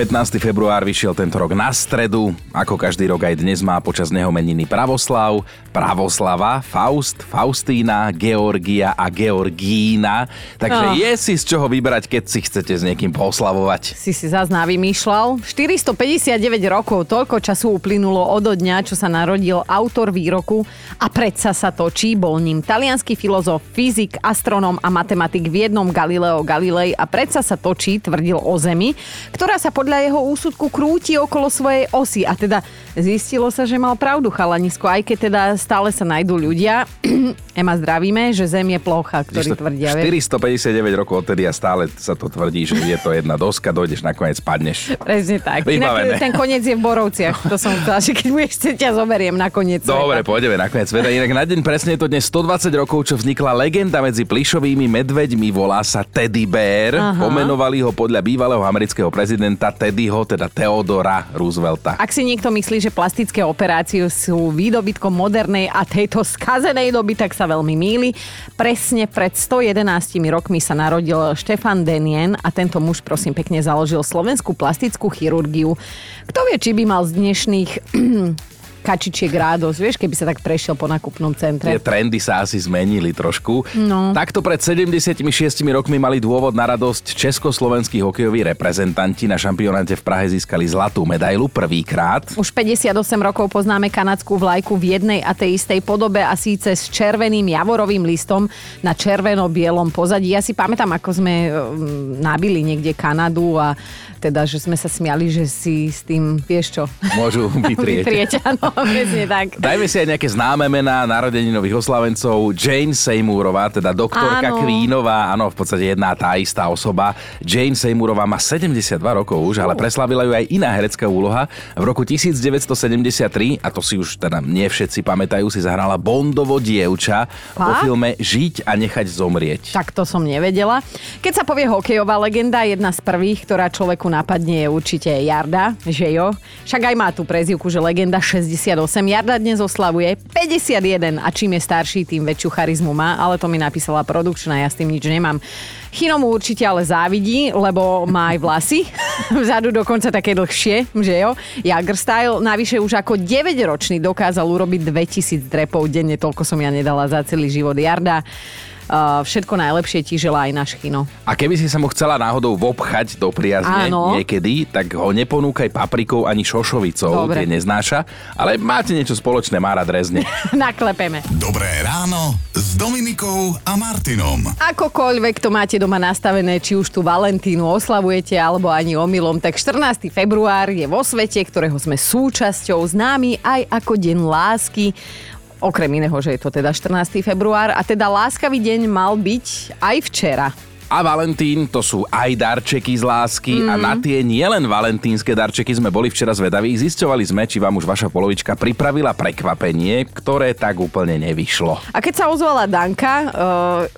15. február vyšiel tento rok na stredu. Ako každý rok aj dnes má počas neho meniny Pravoslav, Pravoslava, Faust, Faustína, Georgia a Georgína. Takže Oh. je si z čoho vybrať, keď si chcete s niekým poslavovať. Si si zás navymýšľal. 459 rokov, toľko času uplynulo od dňa, čo sa narodil autor výroku a predsa sa točí, bol ním talianský filozof, fyzik, astronóm a matematik v jednom Galileo Galilei a predsa sa točí, tvrdil o Zemi, ktorá sa podľa jeho úsudku krúti okolo svojej osy. A teda zistilo sa, že mal pravdu chalanisko, aj keď teda stále sa nájdú ľudia. Ema, zdravíme, že Zem je plocha, ktorí tvrdia. vieš. 459 rokov odtedy a stále sa to tvrdí, že je to jedna doska, dojdeš nakoniec, padneš. Presne tak. Vybavené. Inak ten koniec je v Borovciach. To som chcela, že keď budeš chcieť, ťa zoberiem na koniec Dobre, sveta. pôjdeme nakoniec sveta. Inak na deň presne je to dnes 120 rokov, čo vznikla legenda medzi plišovými medveďmi. Volá sa Teddy Bear. Aha. Pomenovali ho podľa bývalého amerického prezidenta Teddyho, teda Theodora Roosevelta. Ak si niekto myslí, že plastické operácie sú výdobytkom modernej a tejto skazenej doby, tak sa veľmi míli. Presne pred 111 rokmi sa narodil Štefan Denien a tento muž prosím pekne založil slovenskú plastickú chirurgiu. Kto vie, či by mal z dnešných kačičiek rádos, vieš, keby sa tak prešiel po nakupnom Tie centre. trendy sa asi zmenili trošku. No. Takto pred 76 rokmi mali dôvod na radosť československí hokejoví reprezentanti. Na šampionáte v Prahe získali zlatú medailu prvýkrát. Už 58 rokov poznáme kanadskú vlajku v jednej a tej istej podobe a síce s červeným javorovým listom na červeno-bielom pozadí. Ja si pamätám, ako sme um, nabili niekde Kanadu a teda, že sme sa smiali, že si s tým, vieš čo, Môžu vytrieť. vytrieť, áno, presne tak. Dajme si aj nejaké známe mená narodeninových oslavencov. Jane Seymourova, teda doktorka Áno. Queenová, áno, v podstate jedna tá istá osoba. Jane Seymourova má 72 rokov už, ale preslavila ju aj iná herecká úloha. V roku 1973, a to si už teda nie všetci pamätajú, si zahrala Bondovo dievča vo Fakt? filme Žiť a nechať zomrieť. Tak to som nevedela. Keď sa povie hokejová legenda, jedna z prvých, ktorá človeku napadne, je určite Jarda, že jo? Však aj má tú prezivku, že legenda 68. Jarda dnes oslavuje 51 a čím je starší, tým väčšiu charizmu má, ale to mi napísala produkčná, ja s tým nič nemám. Chino mu určite ale závidí, lebo má aj vlasy. Vzadu dokonca také dlhšie, že jo? Jagger style. Navyše už ako 9-ročný dokázal urobiť 2000 drepov denne, toľko som ja nedala za celý život. Jarda, všetko najlepšie ti želá aj náš Chino. A keby si sa mu chcela náhodou vobchať do priazne Áno. niekedy, tak ho neponúkaj paprikou ani šošovicou, Dobre. tie neznáša, ale máte niečo spoločné, má rád rezne. Naklepeme. Dobré ráno s Dominikou a Martinom. Akokoľvek to máte doma nastavené, či už tú Valentínu oslavujete, alebo ani omylom, tak 14. február je vo svete, ktorého sme súčasťou, známy aj ako Deň lásky. Okrem iného, že je to teda 14. február a teda láskavý deň mal byť aj včera. A Valentín to sú aj darčeky z lásky mm. a na tie nielen valentínske darčeky sme boli včera zvedaví. Zisťovali sme, či vám už vaša polovička pripravila prekvapenie, ktoré tak úplne nevyšlo. A keď sa ozvala Danka, uh,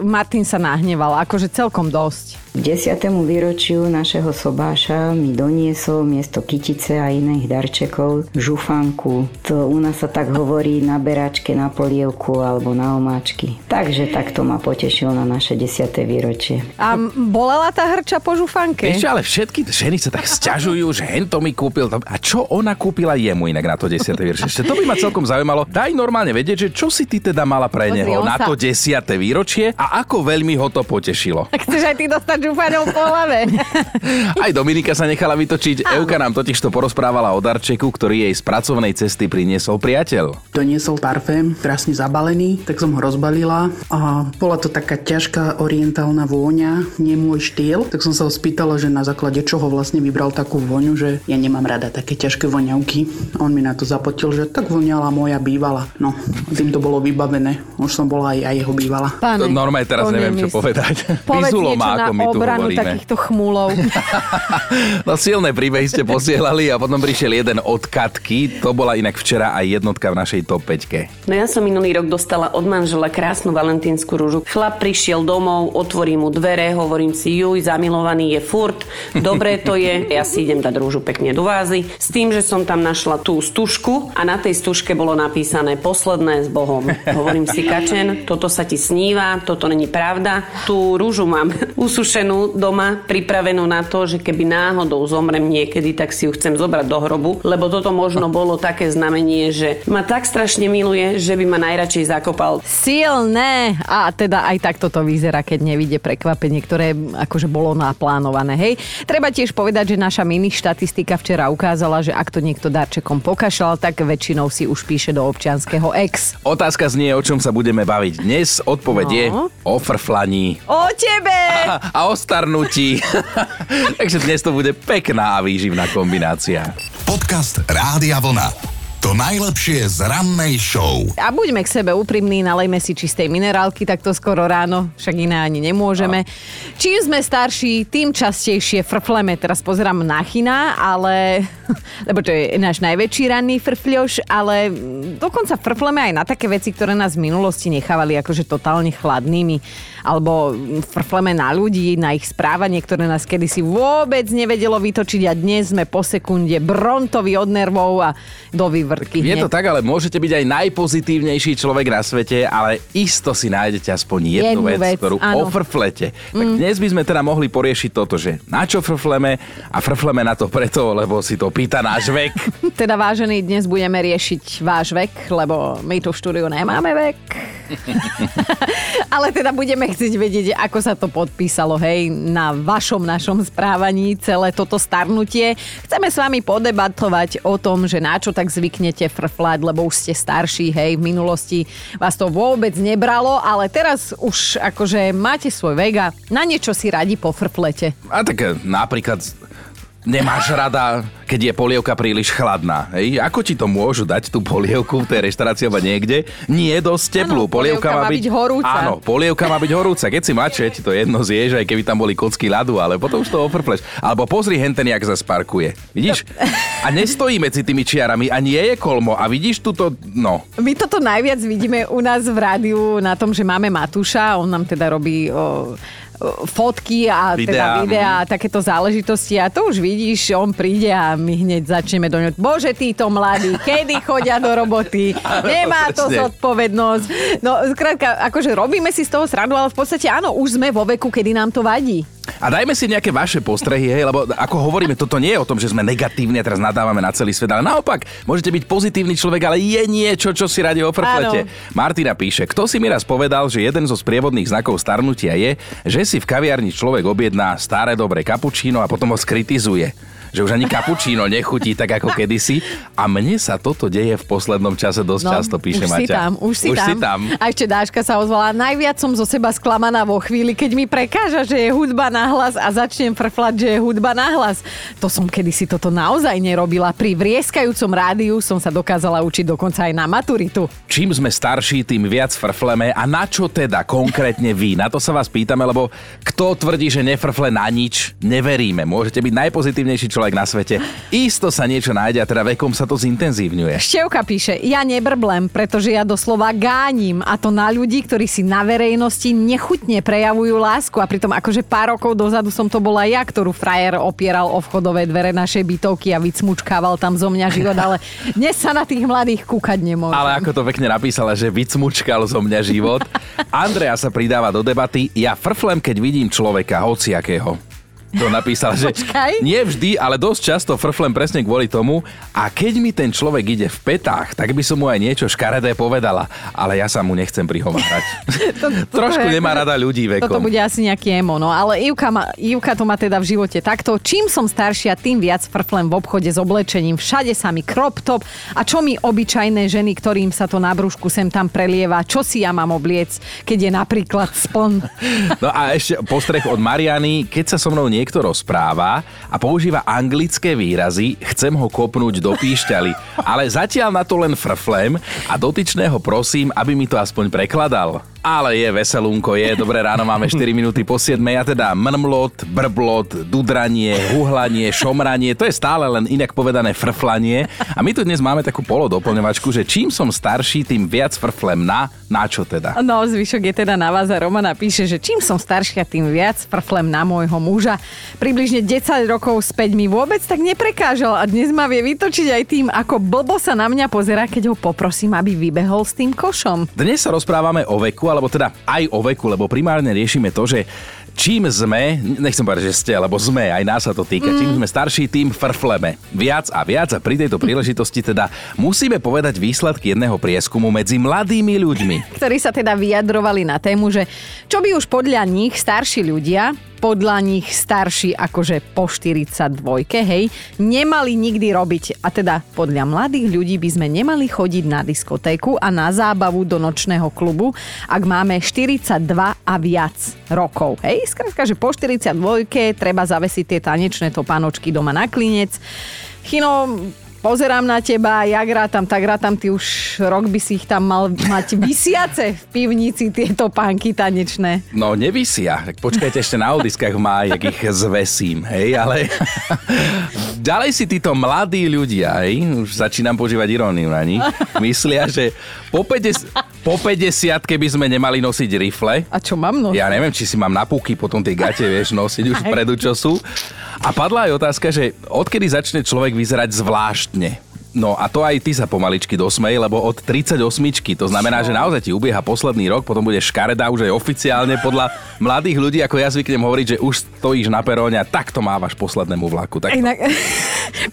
Martin sa nahneval, akože celkom dosť. K 10. výročiu našeho sobáša mi doniesol miesto kytice a iných darčekov žufanku. To u nás sa tak hovorí na beračke, na polievku alebo na omáčky. Takže takto ma potešil na naše 10. výročie. A bolela tá hrča po žufanke? Ešte ale všetky ženy sa tak sťažujú, že hento mi kúpil. to- A čo ona kúpila jemu inak na to 10. výročie? Ešte to by ma celkom zaujímalo. Daj normálne vedieť, že čo si ty teda mala pre Pozri, neho na sa- to 10. výročie a ako veľmi ho to potešilo. Tak chceš aj ty dostať žufaňou po hlave. Aj Dominika sa nechala vytočiť. Áno. Euka nám totiž to porozprávala o darčeku, ktorý jej z pracovnej cesty priniesol priateľ. Doniesol parfém, krásne zabalený, tak som ho rozbalila a bola to taká ťažká orientálna vôňa, nie môj štýl, tak som sa ho spýtala, že na základe čoho vlastne vybral takú vôňu, že ja nemám rada také ťažké voňavky. On mi na to zapotil, že tak voňala moja bývala. No, tým to bolo vybavené. Už som bola aj, aj jeho bývala. Pane, Normálne teraz to neviem, čo povedať. Povedz ma, na ako to tu obranu hovoríme. takýchto chmúlov. No silné príbehy ste posielali a potom prišiel jeden od Katky. To bola inak včera aj jednotka v našej top 5. No ja som minulý rok dostala od manžela krásnu valentínsku rúžu. Chlap prišiel domov, otvorí mu dvere, hovorím si, juj, zamilovaný je furt, dobré to je, ja si idem dať rúžu pekne do vázy. S tým, že som tam našla tú stužku a na tej stužke bolo napísané posledné s Bohom. Hovorím si, Kačen, toto sa ti sníva, toto není pravda. Tú rúžu mám usušenú doma, pripravenú na to, že keby náhodou zomrem niekedy, tak si ju chcem zobrať do hrobu, lebo toto možno bolo také znamenie, že ma tak strašne miluje, že by ma najradšej zakopal. Silné! A teda aj takto to vyzerá, keď nevidie prekvapenie, ktoré akože bolo naplánované. Hej. Treba tiež povedať, že naša mini štatistika včera ukázala, že ak to niekto darčekom pokašľal, tak väčšinou si už píše do občianského ex. Otázka znie, o čom sa budeme baviť dnes. Odpoveď No. je o frflaní O tebe! a, a o starnutí. Takže dnes to bude pekná a výživná kombinácia. Podcast Rádia Vlna. To najlepšie z rannej show. A buďme k sebe úprimní, nalejme si čistej minerálky takto skoro ráno, však iné ani nemôžeme. Čím sme starší, tým častejšie frfleme. Teraz pozerám na China, ale... Lebo to je náš najväčší ranný frfľoš, ale dokonca frfleme aj na také veci, ktoré nás v minulosti nechávali akože totálne chladnými. Alebo frfleme na ľudí, na ich správanie, ktoré nás kedysi vôbec nevedelo vytočiť a dnes sme po sekunde brontovi od nervov a do vývrtky. Je to tak, ale môžete byť aj najpozitívnejší človek na svete, ale isto si nájdete aspoň jednu, Jednu vec, vec, ktorú áno. ofrflete. Tak dnes by sme teda mohli poriešiť toto, že na čo frfleme a frfleme na to preto, lebo si to pýta náš vek. Teda vážený, dnes budeme riešiť váš vek, lebo my tu v štúdiu nemáme vek. Ale teda budeme chcieť vedieť, ako sa to podpísalo, hej, na vašom našom správaní, celé toto starnutie. Chceme s vami podebatovať o tom, že na čo tak zvyknete frflať, lebo už ste starší, hej, v minulosti vás to vôbec nebralo, ale teraz už akože máte svoj vek a na niečo si radi pofrflete. A tak e, napríklad nemáš rada, keď je polievka príliš chladná. Hej? Ako ti to môžu dať tú polievku v tej reštaurácii alebo niekde? Nie dosť teplú. Áno, polievka má byť horúca. Áno, polievka má byť horúca. Keď si mladšie, ti to jedno zješ, aj keby tam boli kocky ľadu, ale potom už to ofrfleš. Alebo pozri henten, jak zasparkuje. Vidíš? A nestojí medzi tými čiarami a nie je kolmo. A vidíš túto, no, My toto najviac vidíme u nás v rádiu na tom, že máme Matúša, on nám teda robí o, fotky a Videá, teda videá mhm. a takéto záležitosti a to už vidíš, on príde a my hneď začneme do ňo. Bože, títo mladí, kedy chodia do roboty? Nemá to zodpovednosť. No, skrátka, akože robíme si z toho srandu, ale v podstate áno, už sme vo veku, kedy nám to vadí. A dajme si nejaké vaše postrehy, hej, lebo ako hovoríme, toto nie je o tom, že sme negatívni a teraz nadávame na celý svet, ale naopak, môžete byť pozitívny človek, ale je niečo, čo si radi ofrflete. Martina píše, kto si mi raz povedal, že jeden zo sprievodných znakov starnutia je, že si v kaviarni človek objedná staré dobré kapučíno a potom ho skritizuje že už ani kapučíno nechutí tak ako kedysi. A mne sa toto deje v poslednom čase dosť často, píše No, už Maťa. si tam, už si už tam. si tam. A ešte Dáška sa ozvala. Najviac som zo seba sklamaná vo chvíli, keď mi prekáža, že je hudba na hlas a začnem frflať, že je hudba na hlas. To som kedysi toto naozaj nerobila. Pri vrieskajúcom rádiu som sa dokázala učiť dokonca aj na maturitu. Čím sme starší, tým viac frfleme a na čo teda konkrétne vy? Na to sa vás pýtame, lebo kto tvrdí, že nefrfle na nič, neveríme. Môžete byť najpozitívnejší človek na svete. Isto sa niečo nájde a teda vekom sa to zintenzívňuje. Števka píše, ja nebrblem, pretože ja doslova gánim a to na ľudí, ktorí si na verejnosti nechutne prejavujú lásku a pritom akože pár rokov dozadu som to bola ja, ktorú frajer opieral o vchodové dvere našej bytovky a vycmučkával tam zo mňa život, ale dnes sa na tých mladých kúkať nemôžem. Ale ako to pekne napísala, že vycmučkal zo mňa život. Andrea sa pridáva do debaty, ja frflem, keď vidím človeka, hociakého. To napísal, že Počkaj. nie vždy, ale dosť často frflem presne kvôli tomu a keď mi ten človek ide v petách, tak by som mu aj niečo škaredé povedala, ale ja sa mu nechcem prihovárať. To- toto Trošku je nemá rada ľudí vekom. Toto bude asi nejaký emo, no ale Ivka, ma, Ivka to má teda v živote takto. Čím som staršia, tým viac frflem v obchode s oblečením. Všade sa mi crop top a čo mi obyčajné ženy, ktorým sa to na brúšku sem tam prelieva, čo si ja mám obliec, keď je napríklad spln. No a ešte postreh od Mariany, keď sa so mnou niekto rozpráva a používa anglické výrazy, chcem ho kopnúť do píšťaly. Ale zatiaľ na to len frflem a dotyčného prosím, aby mi to aspoň prekladal. Ale je veselúnko, je. Dobré ráno, máme 4 minúty po 7. Ja teda mrmlot, brblot, dudranie, huhlanie, šomranie, to je stále len inak povedané frflanie. A my tu dnes máme takú polodoplňovačku, že čím som starší, tým viac frflem na, na čo teda? No, zvyšok je teda na vás a Romana píše, že čím som staršia, tým viac frflem na môjho muža. Približne 10 rokov späť mi vôbec tak neprekážal a dnes ma vie vytočiť aj tým, ako blbo sa na mňa pozera, keď ho poprosím, aby vybehol s tým košom. Dnes sa rozprávame o veku, alebo teda aj o veku, lebo primárne riešime to, že čím sme, nechcem povedať, že ste, lebo sme, aj nás sa to týka, mm. čím sme starší, tým frfleme. Viac a viac a pri tejto príležitosti teda musíme povedať výsledky jedného prieskumu medzi mladými ľuďmi. Ktorí sa teda vyjadrovali na tému, že čo by už podľa nich starší ľudia podľa nich starší akože po 42, hej, nemali nikdy robiť. A teda podľa mladých ľudí by sme nemali chodiť na diskotéku a na zábavu do nočného klubu, ak máme 42 a viac rokov. Hej, skrátka, že po 42 treba zavesiť tie tanečné topánočky doma na klinec. Chino, pozerám na teba, jak rátam, tak rátam, ty už rok by si ich tam mal mať vysiace v pivnici, tieto pánky tanečné. No nevysia, tak počkajte ešte na audiskách má, jak ich zvesím, hej, ale ďalej si títo mladí ľudia, hej, už začínam používať iróniu na nich, myslia, že po 50, po 50 by sme nemali nosiť rifle. A čo mám nosiť? Ja neviem, či si mám na púky potom tie gate, vieš, nosiť už predu čo sú. A padla aj otázka, že odkedy začne človek vyzerať zvláštne? No a to aj ty sa pomaličky dosmej, lebo od 38, to znamená, že naozaj ti ubieha posledný rok, potom bude škaredá už aj oficiálne podľa mladých ľudí, ako ja zvyknem hovoriť, že už stojíš na peróne a takto mávaš poslednému vlaku. Tak... Inak,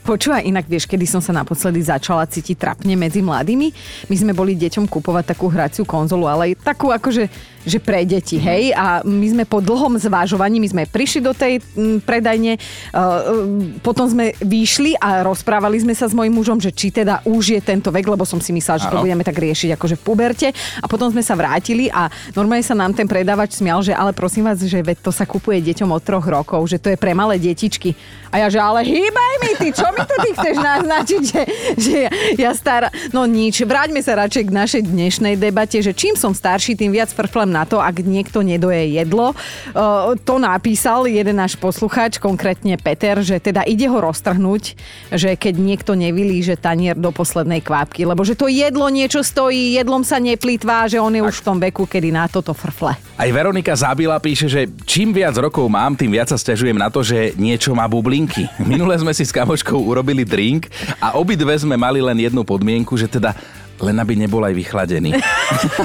počúvaj, inak vieš, kedy som sa naposledy začala cítiť trapne medzi mladými? My sme boli deťom kupovať takú hraciu konzolu, ale takú akože že pre deti, hej. A my sme po dlhom zvážovaní, my sme prišli do tej predajne, uh, potom sme vyšli a rozprávali sme sa s mojím mužom, že či teda už je tento vek, lebo som si myslela, že to budeme tak riešiť akože v puberte. A potom sme sa vrátili a normálne sa nám ten predávač smial, že ale prosím vás, že to sa kupuje deťom od troch rokov, že to je pre malé detičky. A ja, že ale hýbaj mi ty, čo mi tu ty chceš naznačiť, že, že ja, ja stará... No nič, vráťme sa radšej k našej dnešnej debate, že čím som starší, tým viac frflem na to, ak niekto nedoje jedlo. Uh, to napísal jeden náš poslucháč, konkrétne Peter, že teda ide ho roztrhnúť, že keď niekto nevylíže tanier do poslednej kvapky, lebo že to jedlo niečo stojí, jedlom sa neplýtvá, že on je už v tom veku, kedy na toto frfle. Aj Veronika Zábila píše, že čím viac rokov mám, tým viac sa stiažujem na to, že niečo má bublinky. Minule sme si s kamoškou urobili drink a obidve sme mali len jednu podmienku, že teda len aby nebol aj vychladený.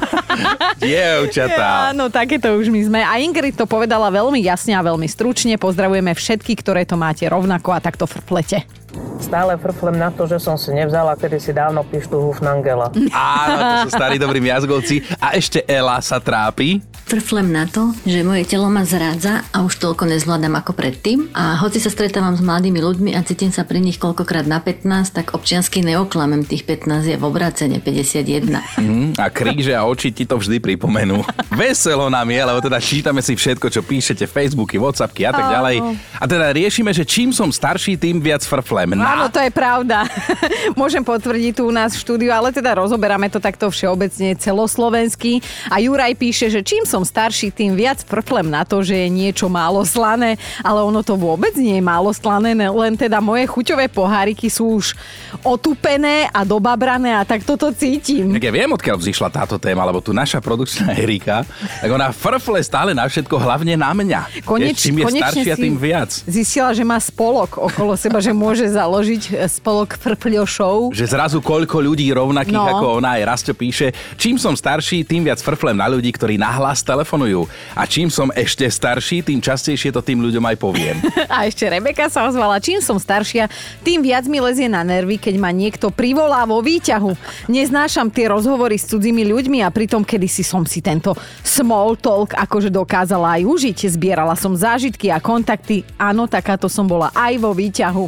Dievčatá. Áno, takéto už my sme. A Ingrid to povedala veľmi jasne a veľmi stručne. Pozdravujeme všetky, ktoré to máte rovnako a takto frplete. Stále frflem na to, že som si nevzala kedy si dávno pištu Hufnangela. Áno, to sú starí dobrí miazgovci. A ešte Ela sa trápi. Frflem na to, že moje telo ma zrádza a už toľko nezvládam ako predtým. A hoci sa stretávam s mladými ľuďmi a cítim sa pri nich koľkokrát na 15, tak občiansky neoklamem tých 15 je v obracene 51. Mm, a kríže a oči ti to vždy pripomenú. Veselo nám je, lebo teda čítame si všetko, čo píšete, Facebooky, Whatsappky a tak ďalej. A teda riešime, že čím som starší, tým viac frflem. Na... Áno, to je pravda. Môžem potvrdiť tu u nás v štúdiu, ale teda rozoberáme to takto všeobecne celoslovensky. A Juraj píše, že čím som starší, tým viac frflem na to, že je niečo málo slané, ale ono to vôbec nie je málo slané, len teda moje chuťové poháriky sú už otupené a dobabrané a tak toto cítim. Tak ja viem, odkiaľ vzýšla táto téma, lebo tu naša produkčná Erika, tak ona frfle stále na všetko, hlavne na mňa. Koneč, čím je staršia, tým viac. Zistila, že má spolok okolo seba, že môže založiť e, spolok frfľošov. Že zrazu koľko ľudí rovnakých no. ako ona, aj Rasto píše, čím som starší, tým viac frflem na ľudí, ktorí nahlas telefonujú. A čím som ešte starší, tým častejšie to tým ľuďom aj poviem. A ešte Rebeka sa ozvala, čím som staršia, tým viac mi lezie na nervy, keď ma niekto privolá vo výťahu. Neznášam tie rozhovory s cudzími ľuďmi a pritom kedysi som si tento small talk akože dokázala aj užiť. Zbierala som zážitky a kontakty. Áno, takáto som bola aj vo výťahu.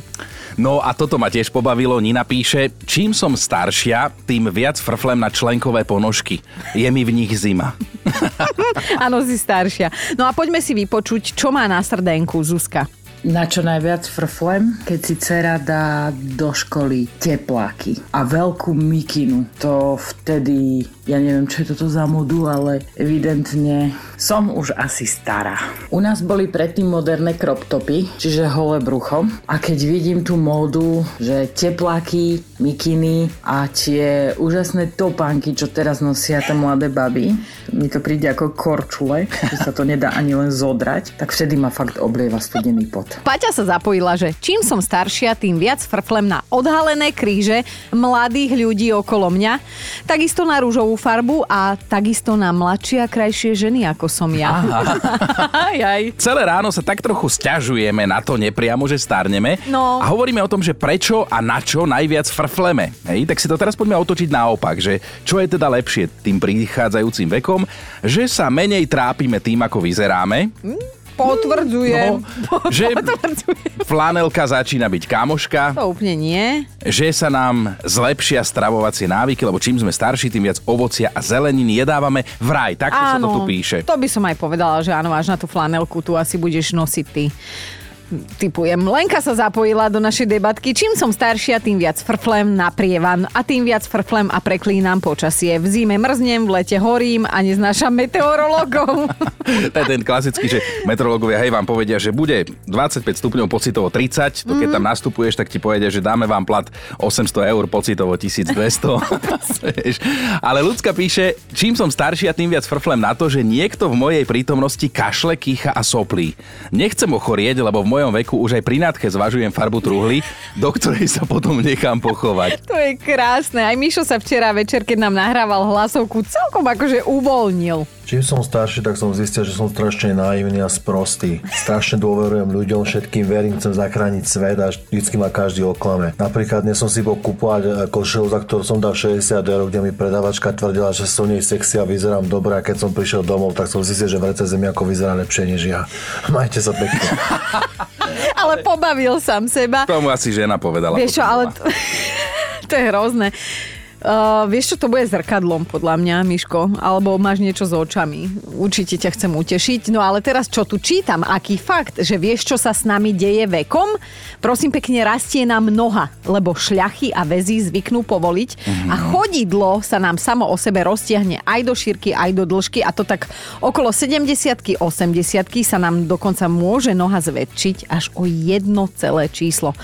No a toto ma tiež pobavilo. Nina píše, čím som staršia, tým viac frflem na členkové ponožky. Je mi v nich zima. Áno, si staršia. No a poďme si vypočuť, čo má na srdenku Zuzka. Na čo najviac frflem, keď si dcera dá do školy tepláky a veľkú mikinu. To vtedy Ja neviem, čo je toto za modu, ale evidentne som už asi stará. U nás boli predtým moderné crop topy, čiže holé brucho. A keď vidím tú módu, že tepláky, mikiny a tie úžasné topánky, čo teraz nosia tie mladé baby, mi to príde ako korčule, že sa to nedá ani len zodrať, tak vtedy ma fakt oblieva studený pot. Paťa sa zapojila, že čím som staršia, tým viac frflem na odhalené kríže mladých ľudí okolo mňa, takisto na rúžovú farbu a takisto na mladšie a krajšie ženy, ako som ja. Jaj. Celé ráno sa tak trochu stiažujeme na to nepriamo, že starneme No. a hovoríme o tom, že prečo a na čo najviac frfleme. Hej, tak si to teraz poďme otočiť naopak, že čo je teda lepšie tým prichádzajúcim vekom, že sa menej trápime tým, ako vyzeráme, Potvrdzujem. No, že Potvrdzujem. flanelka začína byť kamoška, To úplne nie. že sa nám zlepšia stravovacie návyky, lebo čím sme starší, tým viac ovocia a zelenín jedávame vraj. Takto sa to tu píše. to by som aj povedala, že áno, až na tú flanelku tu asi budeš nosiť ty. Typujem. Lenka sa zapojila do našej debatky. Čím som staršia, tým viac frflem na prievan a tým viac frflem a preklínam počasie. V zime mrznem, v lete horím a neznášam meteorologov. To je ten klasický, že meteorológovia hej vám povedia, že bude 25 stupňov pocitovo 30, to keď tam nastupuješ, tak ti povedia, že dáme vám plat 800 eur, pocitovo 1200. Vieš. Ale ľudská píše, čím som staršia, tým viac frflem na to, že niekto v mojej prítomnosti kašle, kýcha a soplí. Nechcem ochorieť, lebo v mojom veku už aj pri nádche zvažujem farbu truhly, do ktorej sa potom nechám pochovať. To je krásne. Aj Mišo sa včera večer, keď nám nahrával hlasovku, celkom akože uvoľnil. Čím som starší, tak som zistil, že som strašne naivný a sprostý. Strašne dôverujem ľuďom, všetkým verím, chcem zachrániť svet a vždycky ma každý oklame. Napríklad dnes som si bol kúpovať košelu, za ktorú som dal 60 eur, kde mi predavačka tvrdila, že som nej sexy a vyzerám dobre a keď som prišiel domov, tak som zistil, že v rece zemiako vyzerá lepšie než ja. Majte sa pekne. Ale pobavil sám seba. Tomu asi žena povedala. Vieš čo, ale to je hrozné. Uh, vieš čo, to bude zrkadlom podľa mňa, Miško, alebo máš niečo s očami. Určite ťa chcem utešiť. No ale teraz čo tu čítam, aký fakt, že vieš, čo sa s nami deje vekom? Prosím pekne, rastie nám noha, lebo šľachy a väzy zvyknú povoliť a chodidlo sa nám samo o sebe roztiahne aj do šírky, aj do dĺžky a to tak okolo 70 80 sa nám dokonca môže noha zväčšiť až o jedno celé číslo.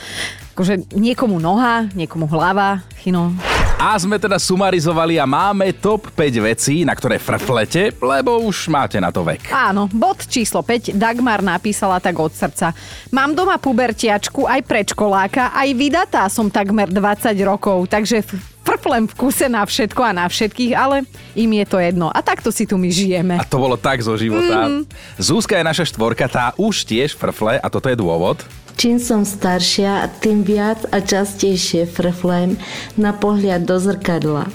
Akože niekomu noha, niekomu hlava, chino. A sme teda sumarizovali a máme top 5 vecí, na ktoré frflete, lebo už máte na to vek. Áno, bod číslo 5 Dagmar napísala tak od srdca. Mám doma pubertiačku, aj predškoláka, aj vydatá som takmer 20 rokov, takže frflem v kuse na všetko a na všetkých, ale im je to jedno. A takto si tu my žijeme. A to bolo tak zo života. Mm. Zúska je naša štvorka, tá už tiež frfle a toto je dôvod. Čím som staršia, tým viac a častejšie frflem na pohľad do zrkadla.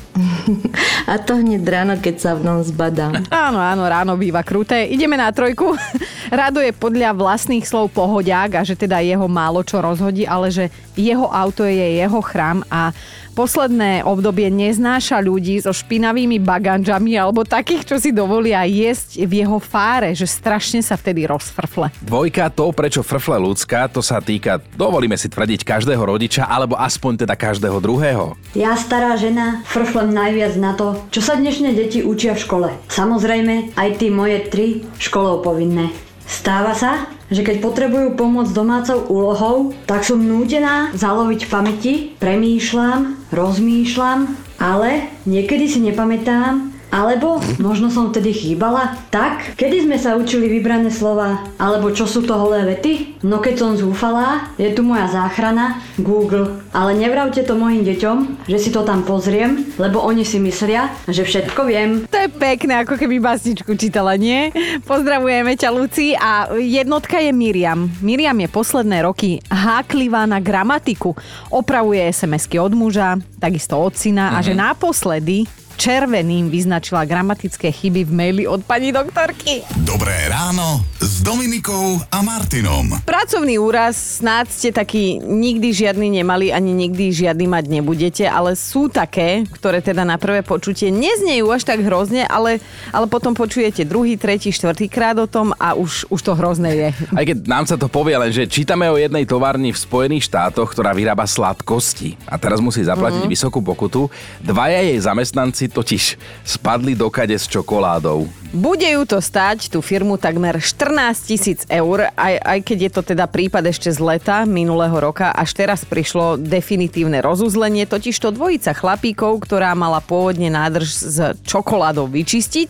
a to hneď ráno, keď sa v nom zbadám. Áno, áno, ráno býva kruté. Ideme na trojku. Rado je podľa vlastných slov pohodiak a že teda jeho málo čo rozhodí, ale že jeho auto je jeho chrám a posledné obdobie neznáša ľudí so špinavými baganžami alebo takých, čo si dovolia jesť v jeho fáre, že strašne sa vtedy rozfrfle. Dvojka, to prečo frfle ľudská, to sa týka, dovolíme si tvrdiť, každého rodiča, alebo aspoň teda každého druhého. Ja, stará žena, frflem najviac na to, čo sa dnešné deti učia v škole. Samozrejme, aj tí moje tri školou povinné. Stáva sa, že keď potrebujú pomôcť domácou úlohou, tak som nútená zaloviť v pamäti, premýšľam, rozmýšľam, ale niekedy si nepamätám, alebo možno som vtedy chýbala. Tak, kedy sme sa učili vybrané slova, alebo čo sú to holé vety? No keď som zúfalá, je tu moja záchrana, Google. Ale nevravte to mojim deťom, že si to tam pozriem, lebo oni si myslia, že všetko viem. To je pekné, ako keby básničku čítala, nie? Pozdravujeme ťa, Luci. A jednotka je Miriam. Miriam je posledné roky háklivá na gramatiku. Opravuje SMS-ky od muža, takisto od syna a že naposledy červeným vyznačila gramatické chyby v maili od pani doktorky. Dobré ráno s Dominikou a Martinom. Pracovný úraz snáď ste taký nikdy žiadny nemali, ani nikdy žiadny mať nebudete, ale sú také, ktoré teda na prvé počutie neznejú až tak hrozne, ale, ale potom počujete druhý, tretí, štvrtý krát o tom a už, už to hrozné je. Aj keď nám sa to povie, len že čítame o jednej továrni v Spojených štátoch, ktorá vyrába sladkosti a teraz musí zaplatiť Mhm. vysokú pokutu. Dvaja jej zamestnanci totiž spadli do kade s čokoládou. Bude ju to stať, tú firmu, takmer 14 tisíc eur, aj, aj keď je to teda prípad ešte z leta minulého roka, až teraz prišlo definitívne rozuzlenie, totiž to dvojica chlapíkov, ktorá mala pôvodne nádrž s čokoládou vyčistiť,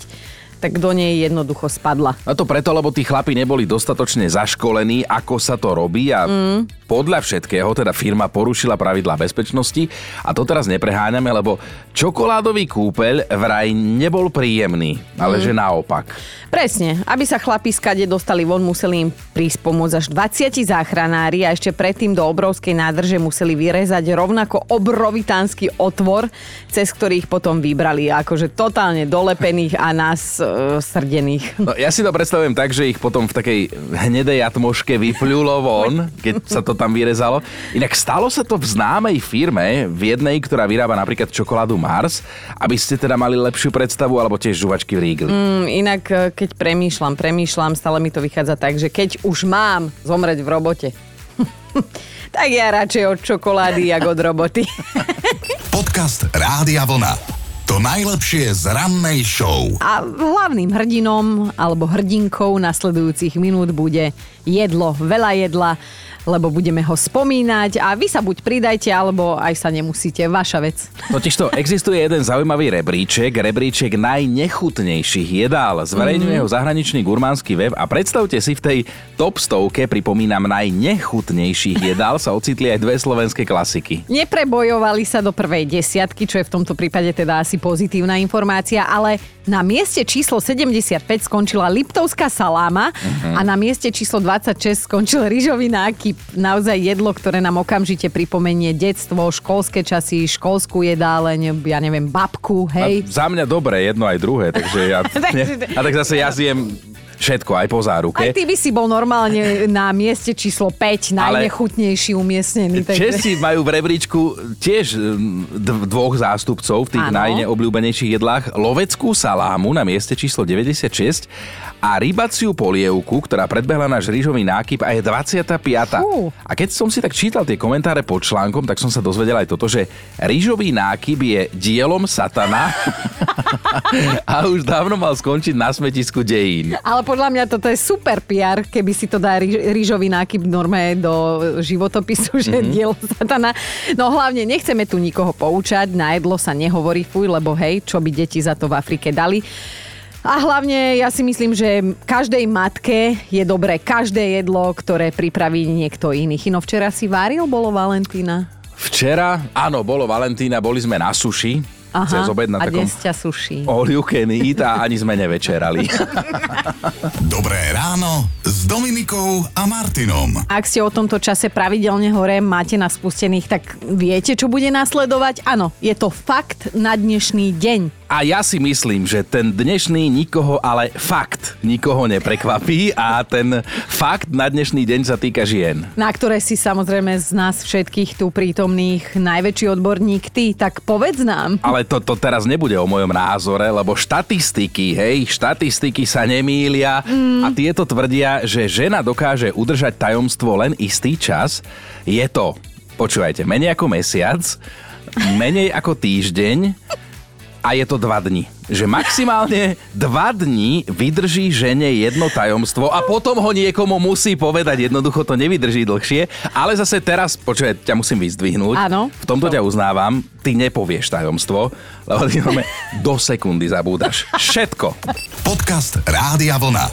tak do nej jednoducho spadla. A to preto, lebo tí chlapi neboli dostatočne zaškolení, ako sa to robí a Mm. podľa všetkého teda firma porušila pravidlá bezpečnosti a to teraz nepreháňame, lebo čokoládový kúpeľ vraj nebol príjemný, ale Mm. že naopak. Presne, aby sa chlapi skade dostali von, museli im prísť pomôcť až 20 záchranári a ešte predtým do obrovskej nádrže museli vyrezať rovnako obrovitánsky otvor, cez ktorých potom vybrali akože totálne dolepených a nás srdených. No, ja si to predstavujem tak, že ich potom v takej hnedej atmoške vypľulo von, keď sa to tam vyrezalo. Inak stalo sa to v známej firme, v jednej, ktorá vyrába napríklad čokoládu Mars, aby ste teda mali lepšiu predstavu, alebo tiež žuvačky v Rígli. Mm, inak, e, keď premýšľam, premýšľam, stále mi to vychádza tak, že keď už mám zomrieť v robote, tak ja radšej od čokolády, jak od roboty. Podcast Rádia Vlna. To najlepšie z rannej show. A hlavným hrdinom alebo hrdinkou nasledujúcich minút bude jedlo, veľa jedla, lebo budeme ho spomínať a vy sa buď pridajte, alebo aj sa nemusíte, vaša vec. Totižto existuje jeden zaujímavý rebríček, rebríček najnechutnejších jedál. Zverejňuje ho zahraničný gurmánsky web a predstavte si v tej top stovke, pripomínam, najnechutnejších jedál sa ocitli aj dve slovenské klasiky. Neprebojovali sa do prvej desiatky, čo je v tomto prípade teda asi pozitívna informácia, ale na mieste číslo 75 skončila Liptovská saláma Mhm. a na mieste číslo 26 skončil rýžový nákyp. Naozaj jedlo, ktoré nám okamžite pripomenie detstvo, školské časy, školskú jedáleň, ja neviem, babku, hej. A za mňa dobre, jedno aj druhé, takže ja... A tak zase ja zjem všetko, aj po záruke. Aj ty by si bol normálne na mieste číslo 5, Ale- najnechutnejší umiestnený. takže- Česi majú v rebríčku tiež dvoch zástupcov v tých Áno. najneobľúbenejších jedlách. Loveckú salámu na mieste číslo 96 a rybaciu polievku, ktorá predbehla náš rýžový nákyp a je 25. Fú. A keď som si tak čítal tie komentáre pod článkom, tak som sa dozvedel aj toto, že rýžový nákyp je dielom satana a už dávno mal skončiť na smetisku dejín. Ale podľa mňa toto je super PR, keby si to dá rýž- rýžový nákyp normé do životopisu, že Mhm. mm-hmm. dielo satana. No hlavne nechceme tu nikoho poučať, na jedlo sa nehovorí fuj, lebo hej, čo by deti za to v Afrike dali. A hlavne ja si myslím, že každej matke je dobré každé jedlo, ktoré pripraví niekto iný. Chino, včera si varil, bolo Valentína? Včera, áno, bolo Valentína, boli sme na suši. Cez obed na a takom dnes ťa suší. all you can eat a ani sme nevečerali. Dobré ráno s Dominikou a Martinom. Ak ste o tomto čase pravidelne hore, máte nás spustených, tak viete, čo bude nasledovať? Áno, je to fakt na dnešný deň. A ja si myslím, že ten dnešný nikoho, ale fakt nikoho neprekvapí a ten fakt na dnešný deň sa týka žien. Na ktoré si samozrejme z nás všetkých tu prítomných najväčší odborník ty, tak povedz nám. Ale to, to teraz nebude o mojom názore, lebo štatistiky, hej, štatistiky sa nemýlia mm. a tieto tvrdia, že žena dokáže udržať tajomstvo len istý čas. Je to, počúvajte, menej ako mesiac, menej ako týždeň a je to dva dni. Že maximálne dva dni vydrží žene jedno tajomstvo a potom ho niekomu musí povedať. Jednoducho to nevydrží dlhšie. Ale zase teraz, počuj, ťa musím vyzdvihnúť. Áno. V tomto ťa uznávam. Ty nepovieš tajomstvo, lebo ty do sekundy zabúdaš. Všetko. Podcast Rádia Vlna.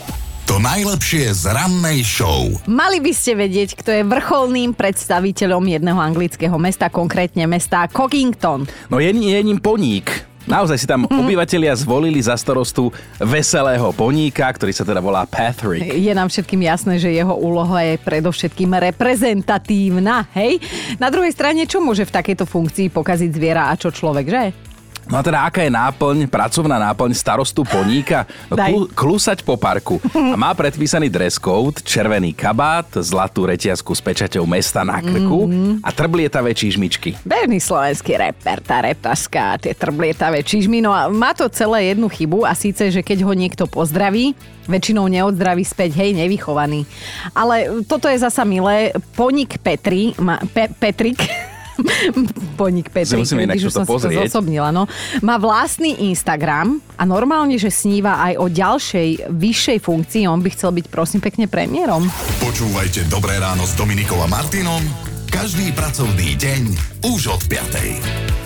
To najlepšie z rannej show. Mali by ste vedieť, kto je vrcholným predstaviteľom jedného anglického mesta, konkrétne mesta Cockington. No je, je ním poník. Naozaj si tam obyvatelia zvolili za starostu veselého poníka, ktorý sa teda volá Patrick. Je nám všetkým jasné, že jeho úloha je predovšetkým reprezentatívna, hej? Na druhej strane, čo môže v takejto funkcii pokaziť zviera a čo človek, že? No a teda aká je náplň, pracovná náplň starostu Poníka? Klu, klusať po parku. A má predpísaný dress code, červený kabát, zlatú reťazku s pečaťou mesta na krku Mhm. a trblietavé čižmičky. Bežný slovenský reper, tá repaska, tie trblietavé čižmy. No a má to celé jednu chybu a síce, že keď ho niekto pozdraví, väčšinou neodzdraví späť, hej, nevychovaný. Ale toto je zasa milé. Ponik Petri, ma, pe, Petrik, Ponik Petrik, musíme inak už som si to pozrieť. zosobnila, no. Má vlastný Instagram a normálne, že sníva aj o ďalšej, vyššej funkcii. On by chcel byť, prosím, pekne premiérom. Počúvajte Dobré ráno s Dominikou a Martinom každý pracovný deň už od 5.